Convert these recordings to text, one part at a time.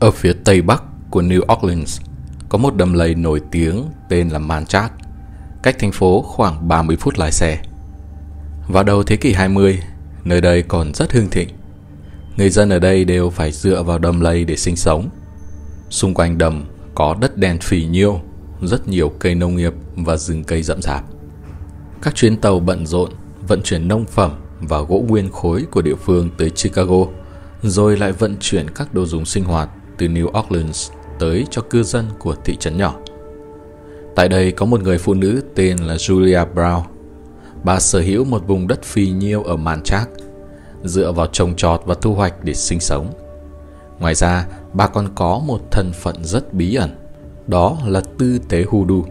Ở phía tây bắc của New Orleans có một đầm lầy nổi tiếng tên là Manchac, cách thành phố khoảng 30 phút lái xe. Vào đầu thế kỷ 20, nơi đây còn rất hưng thịnh. Người dân ở đây đều phải dựa vào đầm lầy để sinh sống. Xung quanh đầm có đất đen phì nhiêu, rất nhiều cây nông nghiệp và rừng cây rậm rạp. Các chuyến tàu bận rộn vận chuyển nông phẩm và gỗ nguyên khối của địa phương tới Chicago, rồi lại vận chuyển các đồ dùng sinh hoạt từ New Orleans tới cho cư dân của thị trấn nhỏ. Tại đây có một người phụ nữ tên là Julia Brown. Bà sở hữu một vùng đất phì nhiêu ở Manchac, dựa vào trồng trọt và thu hoạch để sinh sống. Ngoài ra, bà còn có một thân phận rất bí ẩn, đó là tư tế Hoodoo.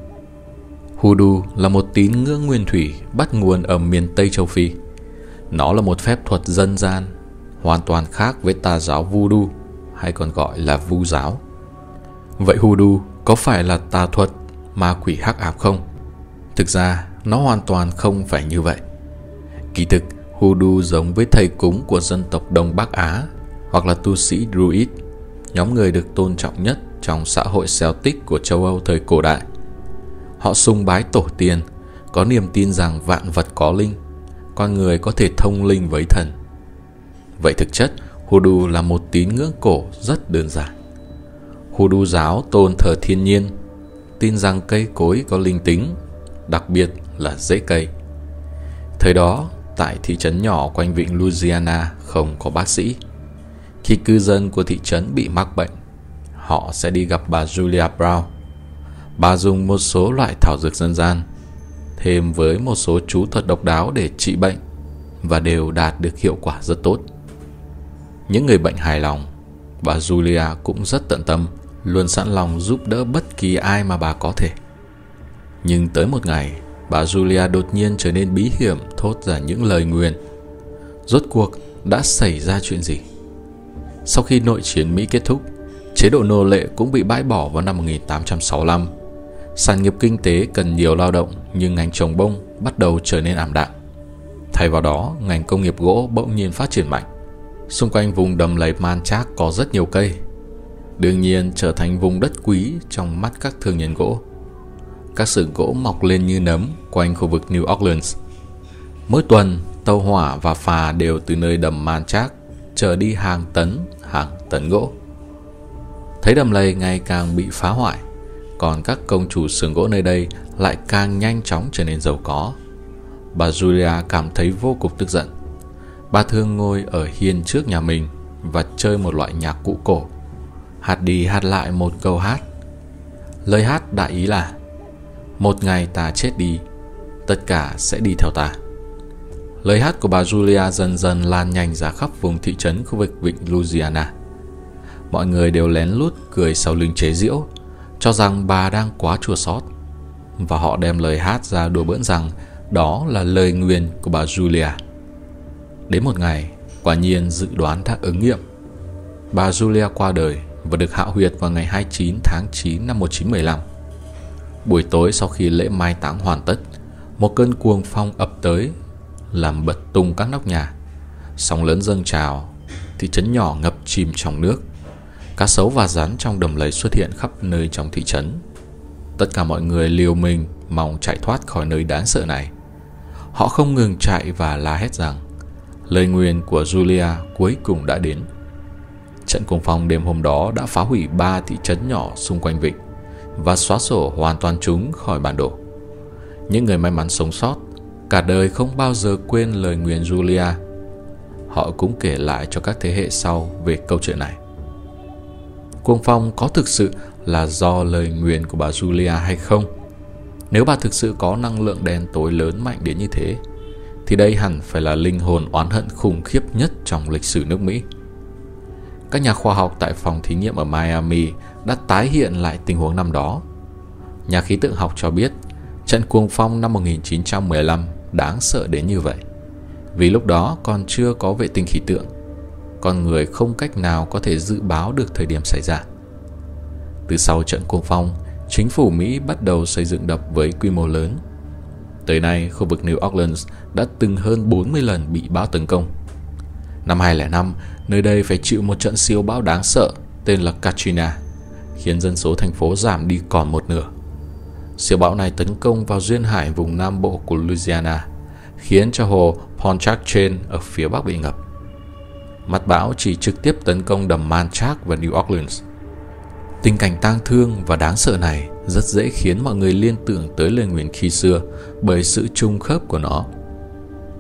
Hoodoo là một tín ngưỡng nguyên thủy bắt nguồn ở miền Tây châu Phi. Nó là một phép thuật dân gian, hoàn toàn khác với tà giáo Voodoo hay còn gọi là Vu giáo. Vậy Hoodoo có phải là tà thuật, ma quỷ hắc ám không? Thực ra, nó hoàn toàn không phải như vậy. Kỳ thực, Hoodoo giống với thầy cúng của dân tộc Đông Bắc Á hoặc là tu sĩ Druid, nhóm người được tôn trọng nhất trong xã hội Celtic của châu Âu thời cổ đại. Họ sung bái tổ tiên, có niềm tin rằng vạn vật có linh, con người có thể thông linh với thần. Vậy thực chất, Hoodoo là một tín ngưỡng cổ rất đơn giản. Hoodoo giáo tôn thờ thiên nhiên, tin rằng cây cối có linh tính, đặc biệt là rễ cây. Thời đó, tại thị trấn nhỏ quanh vịnh Louisiana không có bác sĩ. Khi cư dân của thị trấn bị mắc bệnh, họ sẽ đi gặp bà Julia Brown. Bà dùng một số loại thảo dược dân gian, thêm với một số chú thuật độc đáo để trị bệnh và đều đạt được hiệu quả rất tốt. Những người bệnh hài lòng, bà Julia cũng rất tận tâm, luôn sẵn lòng giúp đỡ bất kỳ ai mà bà có thể. Nhưng tới một ngày, bà Julia đột nhiên trở nên bí hiểm thốt ra những lời nguyền. Rốt cuộc đã xảy ra chuyện gì? Sau khi nội chiến Mỹ kết thúc, chế độ nô lệ cũng bị bãi bỏ vào năm 1865. Sản nghiệp kinh tế cần nhiều lao động nhưng ngành trồng bông bắt đầu trở nên ảm đạm. Thay vào đó, ngành công nghiệp gỗ bỗng nhiên phát triển mạnh. Xung quanh vùng đầm lầy Manchac có rất nhiều cây. Đương nhiên trở thành vùng đất quý trong mắt các thương nhân gỗ. Các xưởng gỗ mọc lên như nấm quanh khu vực New Orleans. Mỗi tuần, tàu hỏa và phà đều từ nơi đầm Manchac chở đi hàng tấn, hàng tấn gỗ. Thấy đầm lầy ngày càng bị phá hoại, còn các công chủ xưởng gỗ nơi đây lại càng nhanh chóng trở nên giàu có. Bà Julia cảm thấy vô cùng tức giận. Bà thường ngồi ở hiên trước nhà mình và chơi một loại nhạc cụ cổ. Hát đi hát lại một câu hát. Lời hát đại ý là Một ngày ta chết đi, tất cả sẽ đi theo ta. Lời hát của bà Julia dần dần lan nhanh ra khắp vùng thị trấn khu vực vịnh Louisiana. Mọi người đều lén lút cười sau lưng chế giễu, cho rằng bà đang quá chua xót. Và họ đem lời hát ra đùa bỡn rằng đó là lời nguyền của bà Julia. Đến một ngày, quả nhiên dự đoán đã ứng nghiệm. Bà Julia qua đời và được hạ huyệt vào ngày 29 tháng 9 năm 1915. Buổi tối sau khi lễ mai táng hoàn tất, một cơn cuồng phong ập tới, làm bật tung các nóc nhà. Sóng lớn dâng trào, thị trấn nhỏ ngập chìm trong nước. Cá sấu và rắn trong đầm lầy xuất hiện khắp nơi trong thị trấn. Tất cả mọi người liều mình mong chạy thoát khỏi nơi đáng sợ này. Họ không ngừng chạy và la hét rằng lời nguyền của Julia cuối cùng đã đến. Trận cuồng phong đêm hôm đó đã phá hủy ba thị trấn nhỏ xung quanh vịnh và xóa sổ hoàn toàn chúng khỏi bản đồ. Những người may mắn sống sót cả đời không bao giờ quên lời nguyền Julia. Họ cũng kể lại cho các thế hệ sau về câu chuyện này. Cuồng phong có thực sự là do lời nguyền của bà Julia hay không? Nếu bà thực sự có năng lượng đen tối lớn mạnh đến như thế, thì đây hẳn phải là linh hồn oán hận khủng khiếp nhất trong lịch sử nước Mỹ. Các nhà khoa học tại phòng thí nghiệm ở Miami đã tái hiện lại tình huống năm đó. Nhà khí tượng học cho biết trận cuồng phong năm 1915 đáng sợ đến như vậy. Vì lúc đó còn chưa có vệ tinh khí tượng, con người không cách nào có thể dự báo được thời điểm xảy ra. Từ sau trận cuồng phong, chính phủ Mỹ bắt đầu xây dựng đập với quy mô lớn. Tới nay, khu vực New Orleans đã từng hơn 40 lần bị bão tấn công. Năm 2005, nơi đây phải chịu một trận siêu bão đáng sợ, tên là Katrina, khiến dân số thành phố giảm đi còn một nửa. Siêu bão này tấn công vào duyên hải vùng nam bộ của Louisiana, khiến cho hồ Pontchartrain ở phía bắc bị ngập. Mặt bão chỉ trực tiếp tấn công đầm Manchac và New Orleans. Tình cảnh tang thương và đáng sợ này rất dễ khiến mọi người liên tưởng tới lời nguyền khi xưa bởi sự trung khớp của nó.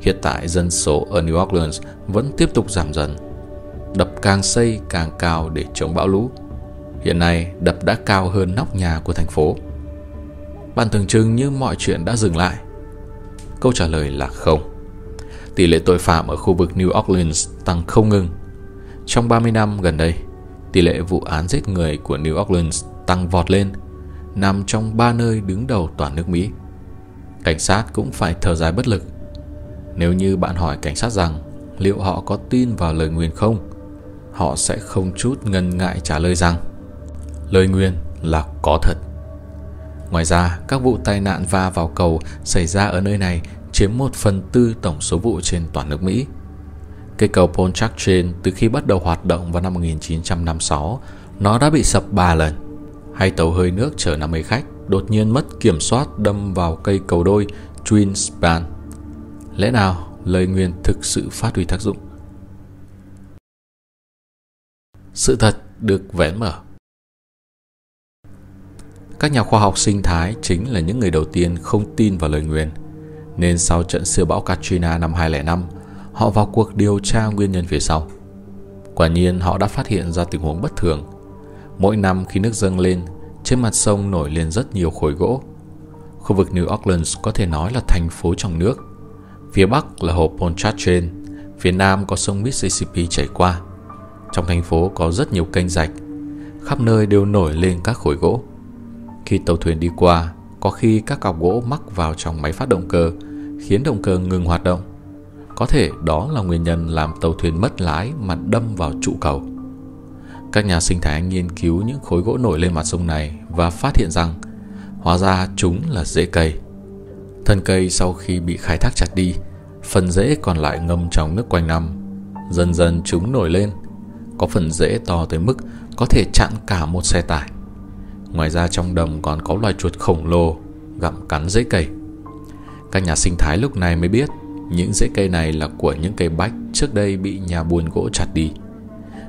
Hiện tại dân số ở New Orleans vẫn tiếp tục giảm dần. Đập càng xây càng cao để chống bão lũ. Hiện nay đập đã cao hơn nóc nhà của thành phố. Bạn tưởng chừng như mọi chuyện đã dừng lại. Câu trả lời là không. Tỷ lệ tội phạm ở khu vực New Orleans tăng không ngừng. Trong 30 năm gần đây, tỷ lệ vụ án giết người của New Orleans tăng vọt lên, nằm trong ba nơi đứng đầu toàn nước Mỹ. Cảnh sát cũng phải thở dài bất lực. Nếu như bạn hỏi cảnh sát rằng liệu họ có tin vào lời nguyền không, họ sẽ không chút ngần ngại trả lời rằng lời nguyền là có thật. Ngoài ra, các vụ tai nạn va vào cầu xảy ra ở nơi này chiếm 1 phần tư tổng số vụ trên toàn nước Mỹ. Cây cầu Pontchartrain từ khi bắt đầu hoạt động vào năm 1956, nó đã bị sập 3 lần. Hai tàu hơi nước chở 50 khách đột nhiên mất kiểm soát đâm vào cây cầu đôi Twin Span. Lẽ nào lời nguyền thực sự phát huy tác dụng? Sự thật được vén mở. Các nhà khoa học sinh thái chính là những người đầu tiên không tin vào lời nguyền – nên sau trận siêu bão Katrina năm 2005, họ vào cuộc điều tra nguyên nhân phía sau. Quả nhiên họ đã phát hiện ra tình huống bất thường. Mỗi năm khi nước dâng lên, trên mặt sông nổi lên rất nhiều khối gỗ. Khu vực New Orleans có thể nói là thành phố trong nước. Phía bắc là hồ Pontchartrain, phía nam có sông Mississippi chảy qua. Trong thành phố có rất nhiều kênh rạch, khắp nơi đều nổi lên các khối gỗ. Khi tàu thuyền đi qua, có khi các cọc gỗ mắc vào trong máy phát động cơ, khiến động cơ ngừng hoạt động. Có thể đó là nguyên nhân làm tàu thuyền mất lái mà đâm vào trụ cầu. Các nhà sinh thái nghiên cứu những khối gỗ nổi lên mặt sông này và phát hiện rằng hóa ra chúng là rễ cây. Thân cây sau khi bị khai thác chặt đi, phần rễ còn lại ngâm trong nước quanh năm. Dần dần chúng nổi lên, có phần rễ to tới mức có thể chặn cả một xe tải. Ngoài ra trong đầm còn có loài chuột khổng lồ gặm cắn rễ cây. Các nhà sinh thái lúc này mới biết những rễ cây này là của những cây bách trước đây bị nhà buôn gỗ chặt đi.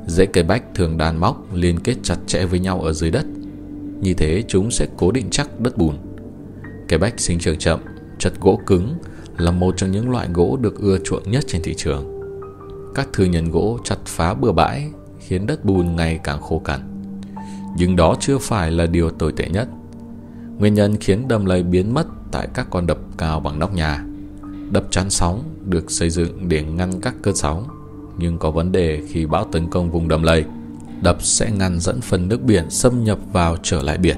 Rễ cây bách thường đàn móc liên kết chặt chẽ với nhau ở dưới đất. Như thế chúng sẽ cố định chắc đất bùn. Cây bách sinh trưởng chậm, chất gỗ cứng là một trong những loại gỗ được ưa chuộng nhất trên thị trường. Các thương nhân gỗ chặt phá bừa bãi khiến đất bùn ngày càng khô cằn. Nhưng đó chưa phải là điều tồi tệ nhất. Nguyên nhân khiến đầm lầy biến mất tại các con đập cao bằng nóc nhà. Đập chắn sóng được xây dựng để ngăn các cơn sóng, nhưng có vấn đề khi bão tấn công vùng đầm lầy. Đập sẽ ngăn dẫn phần nước biển xâm nhập vào trở lại biển.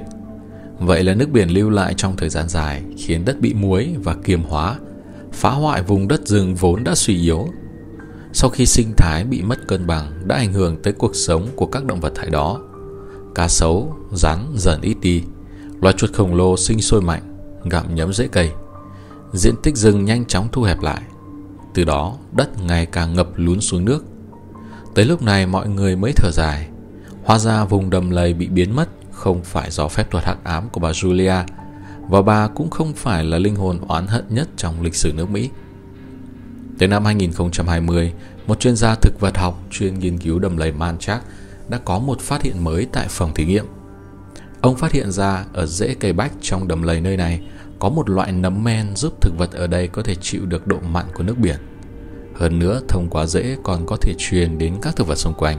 Vậy là nước biển lưu lại trong thời gian dài khiến đất bị muối và kiềm hóa, phá hoại vùng đất rừng vốn đã suy yếu. Sau khi sinh thái bị mất cân bằng đã ảnh hưởng tới cuộc sống của các động vật thải đó Cá sấu, rắn dần ít đi Loài chuột khổng lồ sinh sôi mạnh Gặm nhấm rễ cây Diện tích rừng nhanh chóng thu hẹp lại từ đó, đất ngày càng ngập lún xuống nước. Tới lúc này mọi người mới thở dài. Hóa ra vùng đầm lầy bị biến mất Không phải do phép thuật hắc ám của bà Julia, Và bà cũng không phải là linh hồn oán hận nhất trong lịch sử nước Mỹ. Tới năm 2020 Một chuyên gia thực vật học chuyên nghiên cứu đầm lầy Manchac đã có một phát hiện mới tại phòng thí nghiệm. Ông phát hiện ra ở rễ cây bách trong đầm lầy nơi này có một loại nấm men giúp thực vật ở đây có thể chịu được độ mặn của nước biển. Hơn nữa, thông qua rễ còn có thể truyền đến các thực vật xung quanh.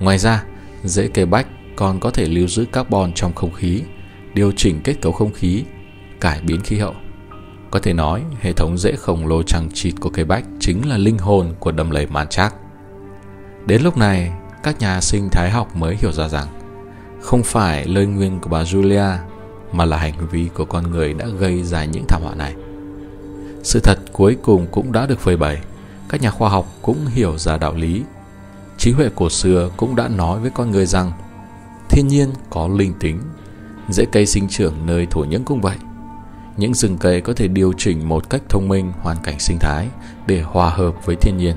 Ngoài ra, rễ cây bách còn có thể lưu giữ carbon trong không khí, điều chỉnh kết cấu không khí, cải biến khí hậu. Có thể nói, hệ thống rễ khổng lồ chẳng chịt của cây bách chính là linh hồn của đầm lầy Manchac. Đến lúc này, các nhà sinh thái học mới hiểu ra rằng không phải lời nguyên của bà Julia mà là hành vi của con người đã gây ra những thảm họa này. Sự thật cuối cùng cũng đã được phơi bày, các nhà khoa học cũng hiểu ra đạo lý. Trí huệ cổ xưa cũng đã nói với con người rằng thiên nhiên có linh tính, dễ cây sinh trưởng nơi thổ nhưỡng cũng vậy. Những rừng cây có thể điều chỉnh một cách thông minh hoàn cảnh sinh thái để hòa hợp với thiên nhiên.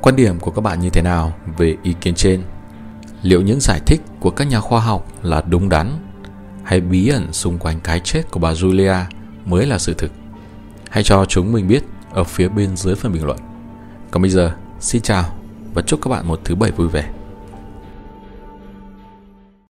Quan điểm của các bạn như thế nào về ý kiến trên? Liệu những giải thích của các nhà khoa học là đúng đắn hay bí ẩn xung quanh cái chết của bà Julia mới là sự thực? Hãy cho chúng mình biết ở phía bên dưới phần bình luận. Còn bây giờ, xin chào và chúc các bạn một thứ bảy vui vẻ.